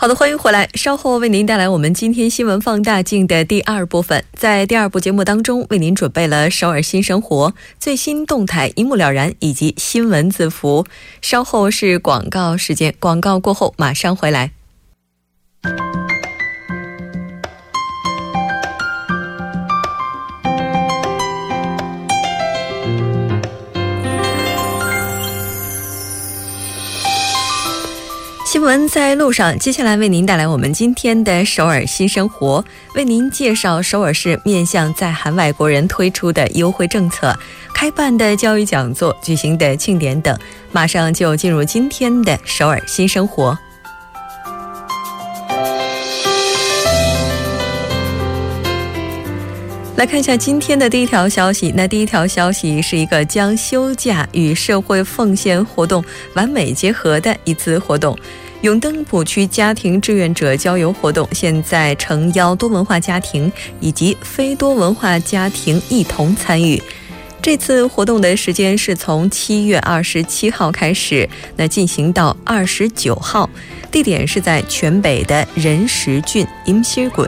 好的，欢迎回来。稍后为您带来我们今天新闻放大镜的第二部分。在第二部节目当中，为您准备了首尔新生活最新动态，一目了然，以及新闻字符。稍后是广告时间，广告过后马上回来。新闻在路上，接下来为您带来我们今天的首尔新生活，为您介绍首尔市面向在韩外国人推出的优惠政策、开办的教育讲座、举行的庆典等。马上就进入今天的首尔新生活。来看一下今天的第一条消息。那第一条消息是一个将休假与社会奉献活动完美结合的一次活动——永登浦区家庭志愿者郊游活动现在诚邀多文化家庭以及非多文化家庭一同参与。这次活动的时间是从七月二十七号开始，那进行到二十九号，地点是在全北的仁石郡银西郡。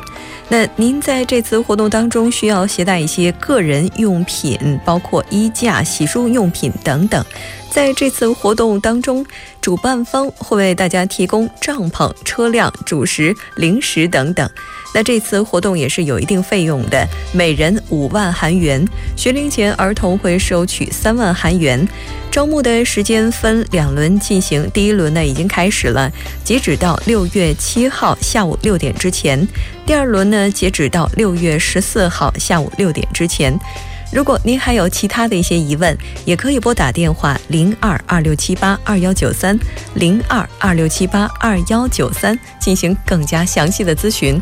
那您在这次活动当中需要携带一些个人用品，包括衣架、洗漱用品等等。在这次活动当中，主办方会为大家提供帐篷、车辆、主食、零食等等。那这次活动也是有一定费用的，每人五万韩元，学龄前儿童会收取三万韩元。招募的时间分两轮进行，第一轮呢已经开始了，截止到六月七号下午六点之前；第二轮呢截止到六月十四号下午六点之前。如果您还有其他的一些疑问，也可以拨打电话零二二六七八二幺九三零二二六七八二幺九三进行更加详细的咨询。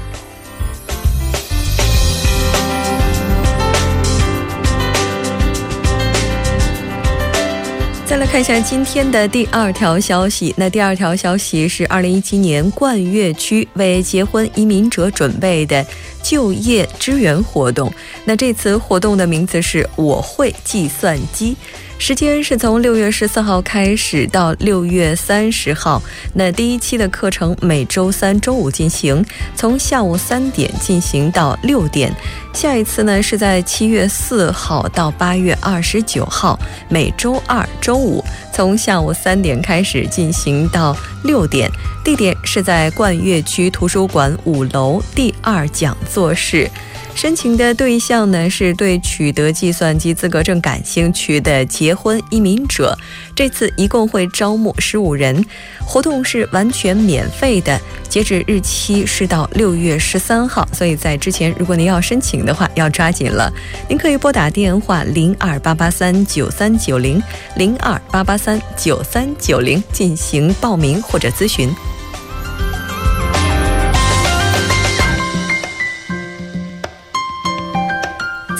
再来看一下今天的第二条消息。那第二条消息是二零一七年冠岳区为结婚移民者准备的就业支援活动。那这次活动的名字是“我会计算机”。时间是从六月十四号开始到六月三十号。那第一期的课程每周三、周五进行，从下午三点进行到六点。下一次呢是在七月四号到八月二十九号，每周二、周五从下午三点开始进行到六点。地点是在冠岳区图书馆五楼第二讲座室。申请的对象呢，是对取得计算机资格证感兴趣的结婚移民者。这次一共会招募十五人，活动是完全免费的，截止日期是到六月十三号。所以在之前，如果您要申请的话，要抓紧了。您可以拨打电话零二八八三九三九零零二八八三九三九零进行报名或者咨询。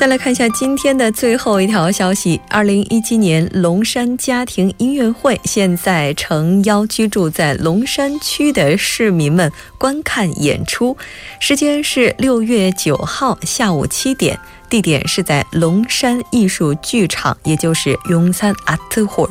再来看一下今天的最后一条消息：二零一七年龙山家庭音乐会现在诚邀居住在龙山区的市民们观看演出，时间是六月九号下午七点。地点是在龙山艺术剧场，也就是永山阿特尔。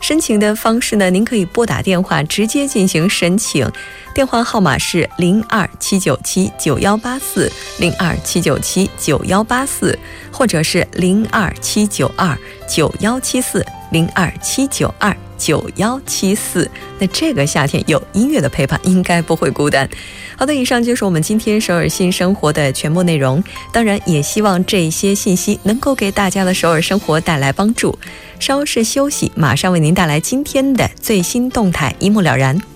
申请的方式呢，您可以拨打电话直接进行申请，电话号码是零二七九七九幺八四零二七九七九幺八四，或者是零二七九二九幺七四。零二七九二。九幺七四，那这个夏天有音乐的陪伴，应该不会孤单。好的，以上就是我们今天首尔新生活的全部内容。当然，也希望这些信息能够给大家的首尔生活带来帮助。稍事休息，马上为您带来今天的最新动态，一目了然。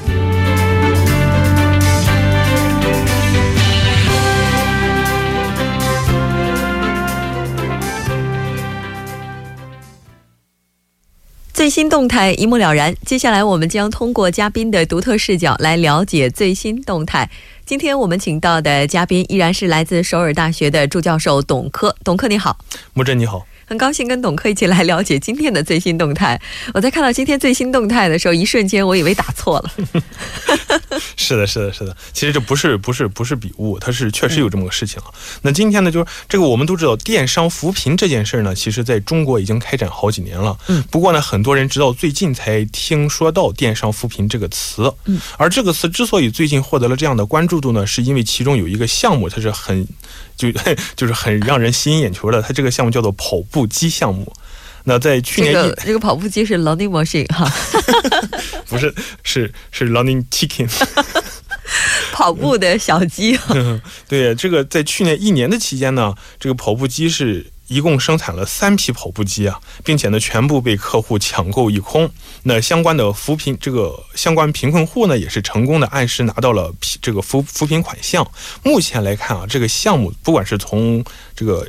最新动态一目了然。接下来，我们将通过嘉宾的独特视角来了解最新动态。今天我们请到的嘉宾依然是来自首尔大学的助教授董科。董科，你好。木真，你好。很高兴跟董科一起来了解今天的最新动态。我在看到今天最新动态的时候，一瞬间我以为打错了。是的，是的，是的。其实这不是不是不是笔误，它是确实有这么个事情啊。那今天呢，就是这个我们都知道，电商扶贫这件事呢，其实在中国已经开展好几年了。嗯。不过呢，很多人直到最近才听说到电商扶贫这个词。嗯。而这个词之所以最近获得了这样的关注度呢，是因为其中有一个项目，它是很。就 就是很让人吸引眼球的，它这个项目叫做跑步机项目。那在去年，这个这个跑步机是 Running Machine 哈，不是是是 Running Chicken，跑步的小鸡。对，这个在去年一年的期间呢，这个跑步机是。一共生产了三批跑步机啊，并且呢，全部被客户抢购一空。那相关的扶贫，这个相关贫困户呢，也是成功的按时拿到了这个扶扶贫款项。目前来看啊，这个项目不管是从这个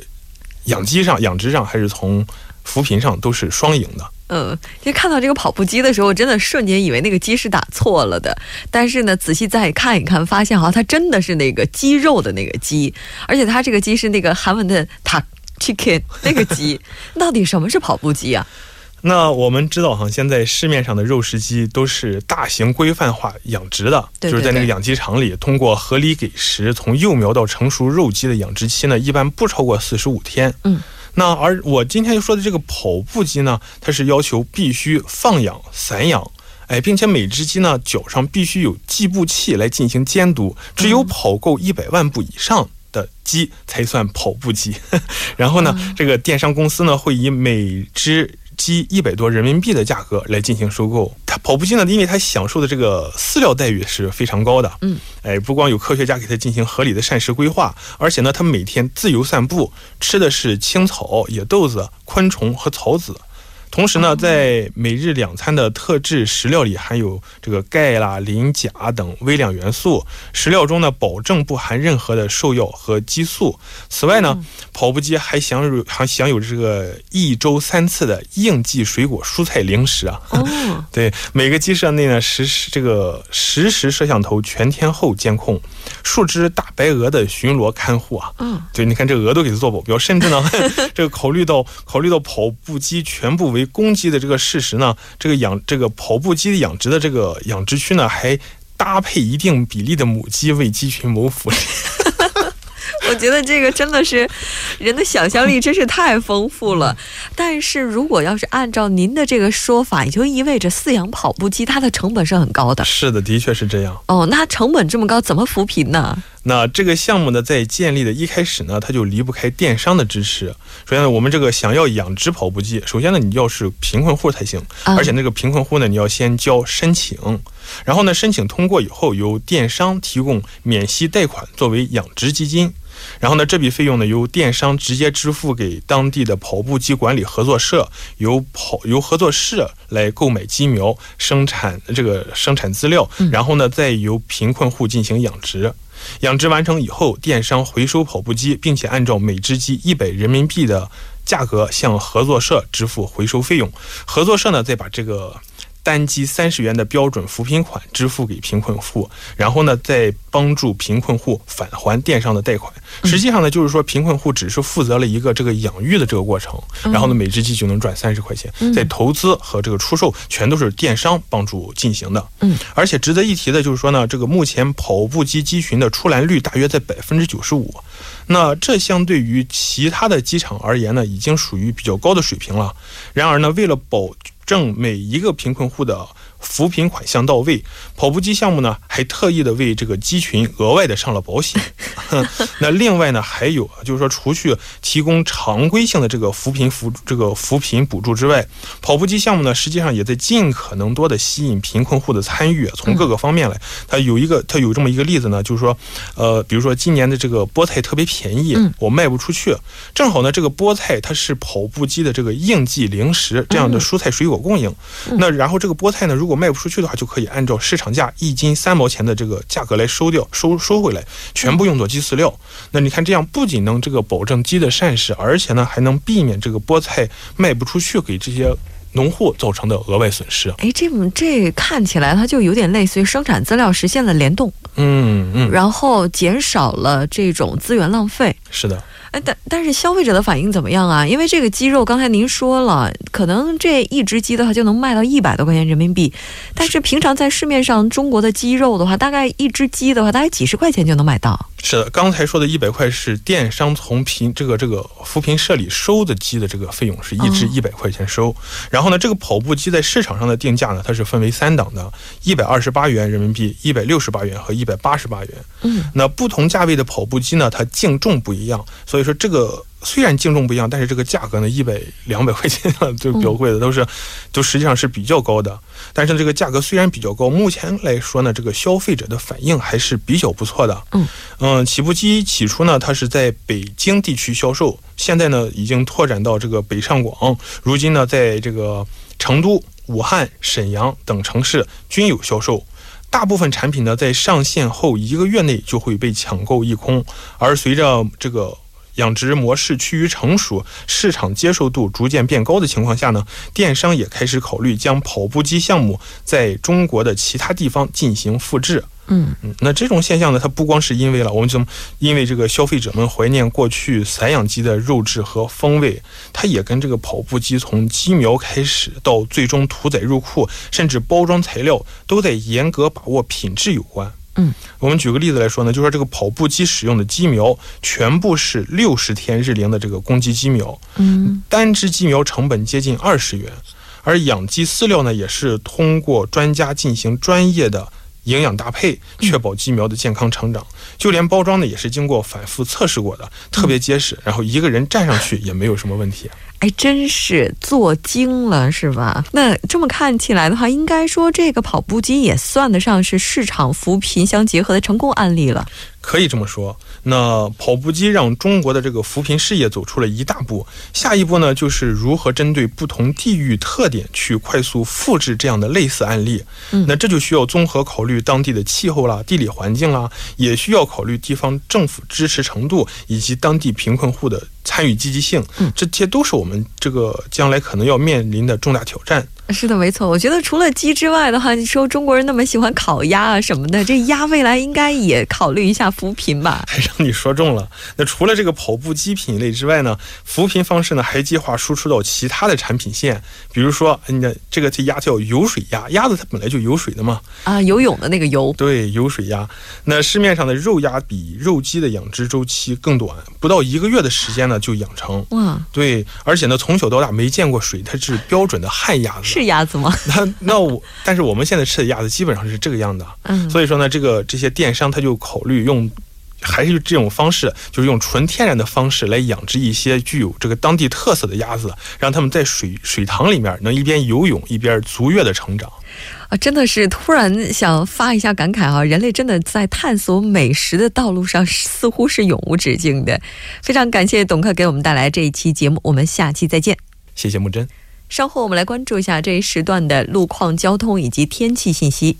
养鸡上、养殖上，还是从扶贫上，都是双赢的。嗯，就看到这个跑步机的时候，真的瞬间以为那个鸡是打错了的。但是呢，仔细再看一看，发现哈，它真的是那个鸡肉的那个鸡，而且它这个鸡是那个韩文的塔。Chicken 那个鸡，到底什么是跑步机啊？那我们知道哈，现在市面上的肉食鸡都是大型规范化养殖的，就是在那个养鸡场里，通过合理给食，从幼苗到成熟肉鸡的养殖期呢，一般不超过四十五天。嗯，那而我今天就说的这个跑步机呢，它是要求必须放养散养，哎，并且每只鸡呢脚上必须有计步器来进行监督，只有跑够一百万步以上。的鸡才算跑步机，然后呢，这个电商公司呢会以每只鸡一百多人民币的价格来进行收购。它跑步机呢，因为它享受的这个饲料待遇是非常高的，嗯，哎，不光有科学家给它进行合理的膳食规划，而且呢，它每天自由散步，吃的是青草、野豆子、昆虫和草籽。同时呢，在每日两餐的特制食料里含有这个钙啦、磷、钾等微量元素。食料中呢，保证不含任何的兽药和激素。此外呢，跑步机还享有还享有这个一周三次的应季水果、蔬菜零食啊。哦，对，每个鸡舍内呢实时这个实时摄像头全天候监控，数只大白鹅的巡逻看护啊。嗯，对，你看这鹅都给它做保镖，甚至呢，这个考虑到考虑到跑步机全部为公鸡的这个事实呢，这个养这个跑步机的养殖的这个养殖区呢，还搭配一定比例的母鸡为鸡群谋福利。我觉得这个真的是人的想象力真是太丰富了。但是如果要是按照您的这个说法，也就意味着饲养跑步机它的成本是很高的。是的，的确是这样。哦，那成本这么高，怎么扶贫呢？那这个项目呢，在建立的一开始呢，它就离不开电商的支持。首先呢，我们这个想要养殖跑步机，首先呢，你要是贫困户才行，而且那个贫困户呢，你要先交申请，然后呢，申请通过以后，由电商提供免息贷款作为养殖基金。然后呢，这笔费用呢由电商直接支付给当地的跑步机管理合作社，由跑由合作社来购买鸡苗、生产这个生产资料，然后呢再由贫困户进行养殖。养殖完成以后，电商回收跑步机，并且按照每只鸡一百人民币的价格向合作社支付回收费用。合作社呢再把这个。单机三十元的标准扶贫款支付给贫困户，然后呢，再帮助贫困户返还电商的贷款。实际上呢，就是说贫困户只是负责了一个这个养育的这个过程，然后呢，每只鸡就能赚三十块钱。在投资和这个出售全都是电商帮助进行的。嗯，而且值得一提的就是说呢，这个目前跑步机机群的出栏率大约在百分之九十五，那这相对于其他的机场而言呢，已经属于比较高的水平了。然而呢，为了保挣每一个贫困户的扶贫款项到位，跑步机项目呢还特意的为这个鸡群额外的上了保险。那另外呢还有就是说，除去提供常规性的这个扶贫扶这个扶贫补助之外，跑步机项目呢实际上也在尽可能多的吸引贫困户的参与。从各个方面来，它有一个它有这么一个例子呢，就是说，呃，比如说今年的这个菠菜特别便宜，我卖不出去，正好呢这个菠菜它是跑步机的这个应季零食，这样的蔬菜水果供应。那然后这个菠菜呢，如果卖不出去的话，就可以按照市场价一斤三毛钱的这个价格来收掉，收收回来，全部用作鸡饲料。那你看这样不仅能这个保证鸡的膳食，而且呢还能避免这个菠菜卖不出去给这些农户造成的额外损失。哎，这这看起来它就有点类似于生产资料实现了联动，嗯嗯，然后减少了这种资源浪费。是的。哎，但但是消费者的反应怎么样啊？因为这个鸡肉，刚才您说了，可能这一只鸡的话就能卖到一百多块钱人民币，但是平常在市面上中国的鸡肉的话，大概一只鸡的话，大概几十块钱就能买到。是的，刚才说的一百块是电商从贫这个这个扶贫社里收的鸡的这个费用，是一只一百块钱收。然后呢，这个跑步机在市场上的定价呢，它是分为三档的，一百二十八元人民币、一百六十八元和一百八十八元。嗯，那不同价位的跑步机呢，它净重不一样，所以说这个。虽然净重不一样，但是这个价格呢，一百两百块钱就比较贵的，都是，都实际上是比较高的。但是这个价格虽然比较高，目前来说呢，这个消费者的反应还是比较不错的。嗯嗯，起步机起初呢，它是在北京地区销售，现在呢已经拓展到这个北上广，如今呢在这个成都、武汉、沈阳等城市均有销售。大部分产品呢在上线后一个月内就会被抢购一空，而随着这个。养殖模式趋于成熟，市场接受度逐渐变高的情况下呢，电商也开始考虑将跑步机项目在中国的其他地方进行复制。嗯嗯，那这种现象呢，它不光是因为了我们怎么，因为这个消费者们怀念过去散养鸡的肉质和风味，它也跟这个跑步机从鸡苗开始到最终屠宰入库，甚至包装材料都在严格把握品质有关。嗯，我们举个例子来说呢，就说这个跑步机使用的鸡苗全部是六十天日龄的这个公鸡鸡苗，嗯，单只鸡苗成本接近二十元，而养鸡饲料呢，也是通过专家进行专业的营养搭配，确保鸡苗的健康成长，就连包装呢，也是经过反复测试过的，特别结实，然后一个人站上去也没有什么问题。哎，真是做精了，是吧？那这么看起来的话，应该说这个跑步机也算得上是市场扶贫相结合的成功案例了。可以这么说，那跑步机让中国的这个扶贫事业走出了一大步。下一步呢，就是如何针对不同地域特点去快速复制这样的类似案例。嗯，那这就需要综合考虑当地的气候啦、地理环境啦，也需要考虑地方政府支持程度以及当地贫困户的参与积极性。嗯，这些都是我们这个将来可能要面临的重大挑战。是的，没错。我觉得除了鸡之外的话，你说中国人那么喜欢烤鸭啊什么的，这鸭未来应该也考虑一下扶贫吧？还让你说中了。那除了这个跑步机品类之外呢，扶贫方式呢还计划输出到其他的产品线，比如说，你的这个这鸭叫游水鸭，鸭子它本来就游水的嘛。啊，游泳的那个游。对，游水鸭。那市面上的肉鸭比肉鸡的养殖周期更短，不到一个月的时间呢就养成。哇。对，而且呢从小到大没见过水，它是标准的旱鸭子。是鸭子吗？那那我，但是我们现在吃的鸭子基本上是这个样的，嗯，所以说呢，这个这些电商他就考虑用，还是这种方式，就是用纯天然的方式来养殖一些具有这个当地特色的鸭子，让他们在水水塘里面能一边游泳一边足月的成长。啊，真的是突然想发一下感慨啊！人类真的在探索美食的道路上似乎是永无止境的。非常感谢董克给我们带来这一期节目，我们下期再见。谢谢木真。稍后我们来关注一下这一时段的路况、交通以及天气信息。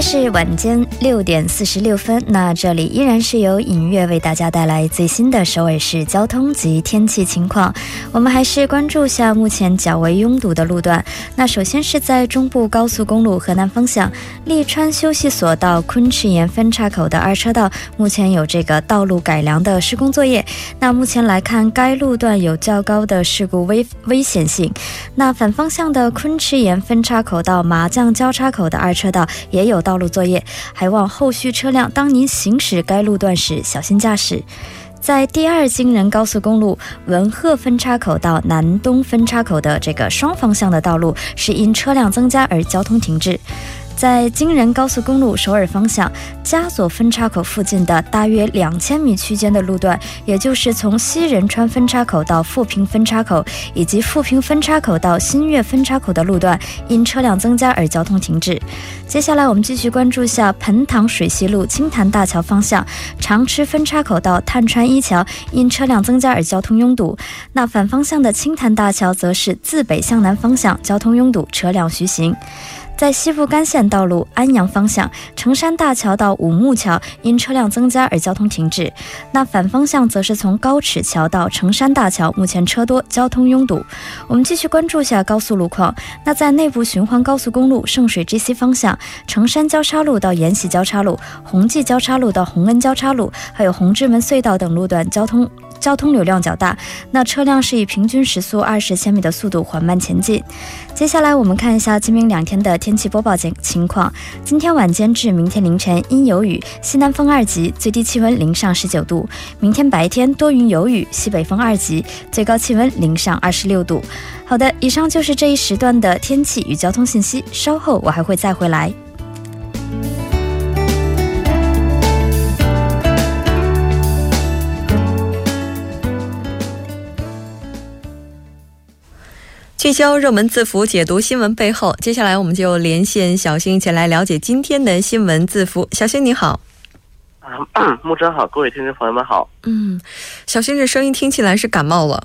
是晚间六点四十六分，那这里依然是由影月为大家带来最新的首尔市交通及天气情况。我们还是关注下目前较为拥堵的路段。那首先是在中部高速公路河南方向利川休息所到昆池岩分岔口的二车道，目前有这个道路改良的施工作业。那目前来看，该路段有较高的事故危危险性。那反方向的昆池岩分岔口到麻将交叉口的二车道也有。道路作业，还望后续车辆当您行驶该路段时小心驾驶。在第二京仁高速公路文鹤分叉口到南东分叉口的这个双方向的道路，是因车辆增加而交通停滞。在京仁高速公路首尔方向加佐分叉口附近的大约两千米区间的路段，也就是从西仁川分叉口到富平分叉口，以及富平分叉口到新月分叉口的路段，因车辆增加而交通停滞。接下来，我们继续关注下盆塘水西路青潭大桥方向长池分叉口到探川一桥，因车辆增加而交通拥堵。那反方向的青潭大桥则是自北向南方向交通拥堵，车辆徐行。在西部干线道路安阳方向，成山大桥到五木桥因车辆增加而交通停滞。那反方向则是从高尺桥到成山大桥，目前车多，交通拥堵。我们继续关注下高速路况。那在内部循环高速公路圣水 GC 方向，成山交叉路到延禧交叉路、宏济交叉路到宏恩交叉路，还有红之门隧道等路段交通。交通流量较大，那车辆是以平均时速二十千米的速度缓慢前进。接下来我们看一下今明两天的天气播报情情况。今天晚间至明天凌晨阴有雨，西南风二级，最低气温零上十九度。明天白天多云有雨，西北风二级，最高气温零上二十六度。好的，以上就是这一时段的天气与交通信息。稍后我还会再回来。聚焦热门字符，解读新闻背后。接下来，我们就连线小新，一起来了解今天的新闻字符。小新你好，啊，木真好，各位听众朋友们好。嗯，小新这声音听起来是感冒了。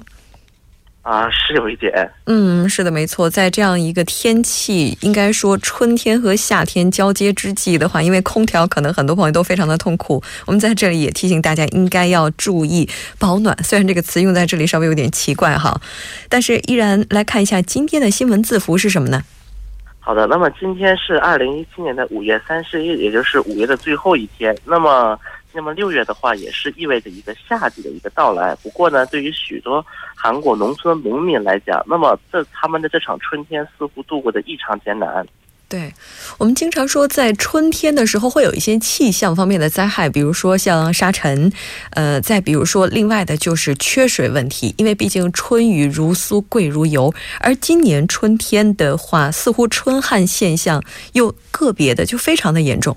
啊，是有一点。嗯，是的，没错，在这样一个天气，应该说春天和夏天交接之际的话，因为空调，可能很多朋友都非常的痛苦。我们在这里也提醒大家，应该要注意保暖。虽然这个词用在这里稍微有点奇怪哈，但是依然来看一下今天的新闻字符是什么呢？好的，那么今天是二零一七年的五月三十日，也就是五月的最后一天。那么。那么六月的话，也是意味着一个夏季的一个到来。不过呢，对于许多韩国农村农民来讲，那么这他们的这场春天似乎度过的异常艰难。对，我们经常说，在春天的时候会有一些气象方面的灾害，比如说像沙尘，呃，再比如说另外的就是缺水问题，因为毕竟春雨如酥，贵如油。而今年春天的话，似乎春旱现象又个别的就非常的严重。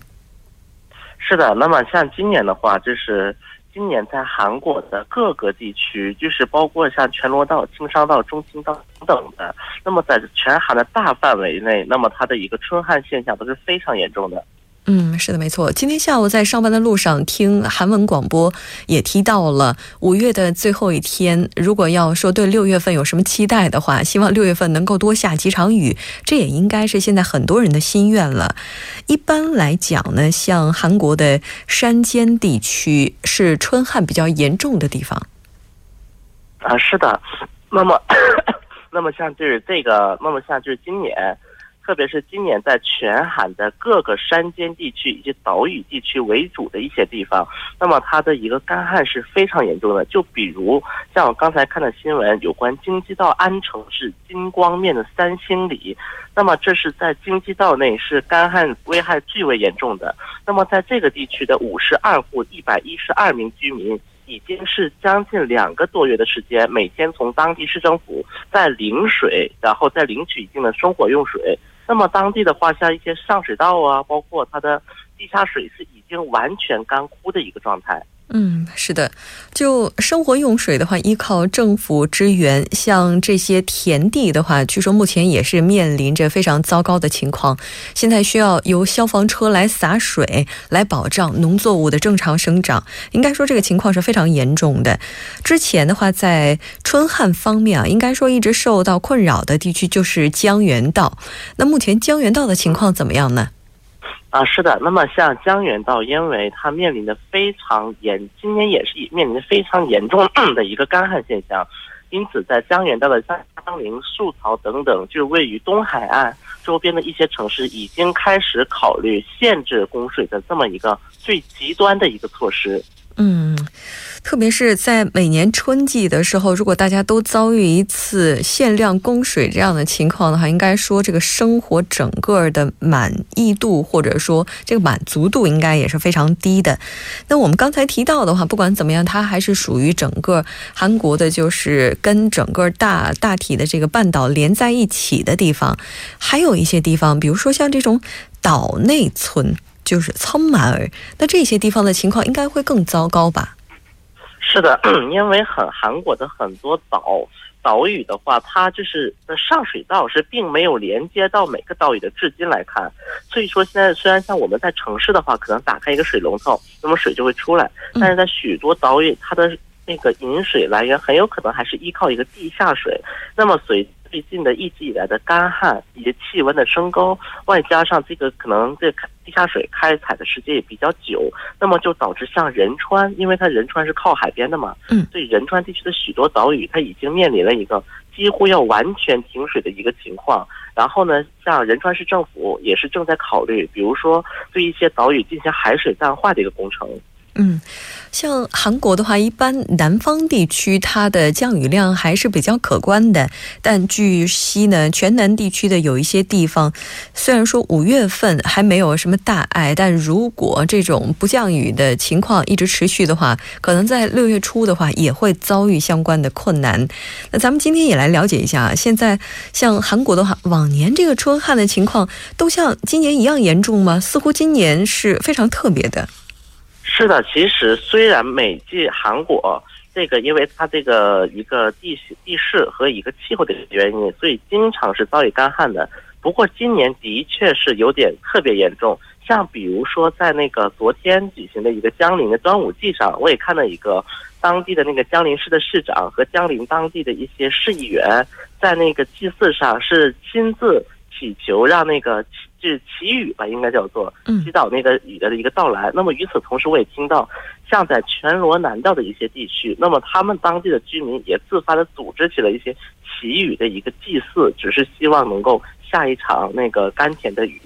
是的，那么像今年的话，就是今年在韩国的各个地区，就是包括像全罗道、青商道、中青道等等的，那么在全韩的大范围内，那么它的一个春旱现象都是非常严重的。嗯，是的，没错。今天下午在上班的路上听韩文广播，也提到了五月的最后一天。如果要说对六月份有什么期待的话，希望六月份能够多下几场雨，这也应该是现在很多人的心愿了。一般来讲呢，像韩国的山间地区是春旱比较严重的地方。啊，是的。那么，那么像就是这个，那么像就是今年。特别是今年在全韩的各个山间地区以及岛屿地区为主的一些地方，那么它的一个干旱是非常严重的。就比如像我刚才看的新闻，有关京畿道安城市金光面的三星里，那么这是在京畿道内是干旱危害最为严重的。那么在这个地区的五十二户一百一十二名居民。已经是将近两个多月的时间，每天从当地市政府在领水，然后再领取一定的生活用水。那么当地的话，像一些上水道啊，包括它的地下水是已经完全干枯的一个状态。嗯，是的，就生活用水的话，依靠政府支援，像这些田地的话，据说目前也是面临着非常糟糕的情况。现在需要由消防车来洒水，来保障农作物的正常生长。应该说这个情况是非常严重的。之前的话，在春旱方面啊，应该说一直受到困扰的地区就是江原道。那目前江原道的情况怎么样呢？啊，是的。那么像江原道，因为它面临的非常严，今年也是面临的非常严重 的一个干旱现象，因此在江原道的江陵、树槽等等，就是位于东海岸周边的一些城市，已经开始考虑限制供水的这么一个最极端的一个措施。嗯。特别是在每年春季的时候，如果大家都遭遇一次限量供水这样的情况的话，应该说这个生活整个的满意度或者说这个满足度应该也是非常低的。那我们刚才提到的话，不管怎么样，它还是属于整个韩国的，就是跟整个大大体的这个半岛连在一起的地方。还有一些地方，比如说像这种岛内村，就是苍马尔，那这些地方的情况应该会更糟糕吧？是的，因为很韩国的很多岛岛屿的话，它就是的上水道是并没有连接到每个岛屿的至今来看，所以说现在虽然像我们在城市的话，可能打开一个水龙头，那么水就会出来，但是在许多岛屿，它的那个饮水来源很有可能还是依靠一个地下水，那么随。最近的一直以来的干旱以及气温的升高，外加上这个可能这地下水开采的时间也比较久，那么就导致像仁川，因为它仁川是靠海边的嘛，嗯，所以仁川地区的许多岛屿它已经面临了一个几乎要完全停水的一个情况。然后呢，像仁川市政府也是正在考虑，比如说对一些岛屿进行海水淡化的一个工程。嗯，像韩国的话，一般南方地区它的降雨量还是比较可观的。但据悉呢，全南地区的有一些地方，虽然说五月份还没有什么大碍，但如果这种不降雨的情况一直持续的话，可能在六月初的话也会遭遇相关的困难。那咱们今天也来了解一下，现在像韩国的话，往年这个春旱的情况都像今年一样严重吗？似乎今年是非常特别的。是的，其实虽然美济韩国这个，因为它这个一个地地势和一个气候的原因，所以经常是遭遇干旱的。不过今年的确是有点特别严重，像比如说在那个昨天举行的一个江陵的端午祭上，我也看到一个当地的那个江陵市的市长和江陵当地的一些市议员在那个祭祀上是亲自祈求让那个。是祈雨吧，应该叫做祈祷那个雨的一个到来。那么与此同时，我也听到，像在全罗南道的一些地区，那么他们当地的居民也自发的组织起了一些祈雨的一个祭祀，只是希望能够下一场那个甘甜的雨。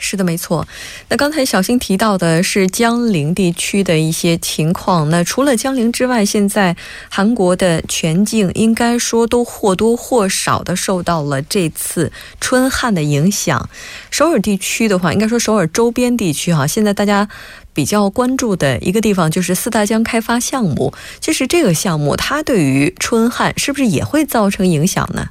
是的，没错。那刚才小新提到的是江陵地区的一些情况。那除了江陵之外，现在韩国的全境应该说都或多或少的受到了这次春旱的影响。首尔地区的话，应该说首尔周边地区哈，现在大家比较关注的一个地方就是四大江开发项目。就是这个项目，它对于春旱是不是也会造成影响呢？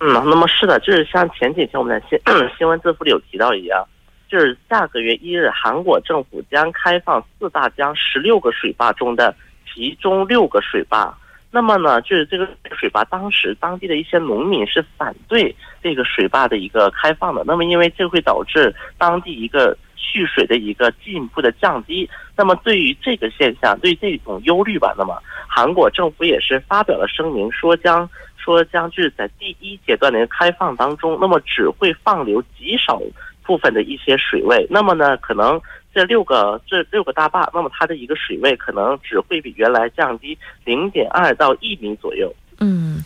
嗯，那么是的，就是像前几天我们在新 新闻字符里有提到一样，就是下个月一日，韩国政府将开放四大江十六个水坝中的其中六个水坝。那么呢，就是这个水坝，当时当地的一些农民是反对这个水坝的一个开放的。那么因为这会导致当地一个蓄水的一个进一步的降低。那么对于这个现象，对这种忧虑吧，那么韩国政府也是发表了声明，说将。说将就是在第一阶段的开放当中，那么只会放流极少部分的一些水位。那么呢，可能这六个这六个大坝，那么它的一个水位可能只会比原来降低零点二到一米左右。嗯。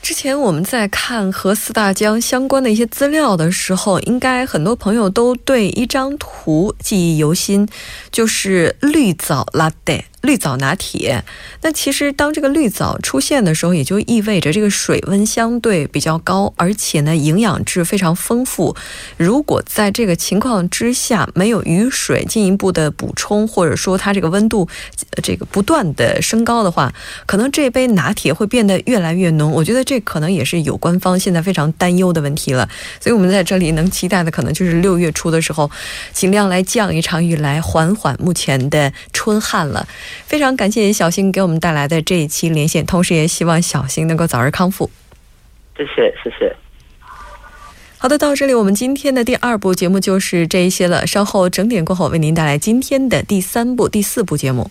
之前我们在看和四大江相关的一些资料的时候，应该很多朋友都对一张图记忆犹新，就是绿藻拉带。绿藻拿铁，那其实当这个绿藻出现的时候，也就意味着这个水温相对比较高，而且呢营养质非常丰富。如果在这个情况之下没有雨水进一步的补充，或者说它这个温度这个不断的升高的话，可能这杯拿铁会变得越来越浓。我觉得这可能也是有官方现在非常担忧的问题了。所以我们在这里能期待的，可能就是六月初的时候，尽量来降一场雨，来缓缓目前的春旱了。非常感谢小新给我们带来的这一期连线，同时也希望小新能够早日康复。谢谢，谢谢。好的，到这里我们今天的第二部节目就是这一些了。稍后整点过后为您带来今天的第三部、第四部节目。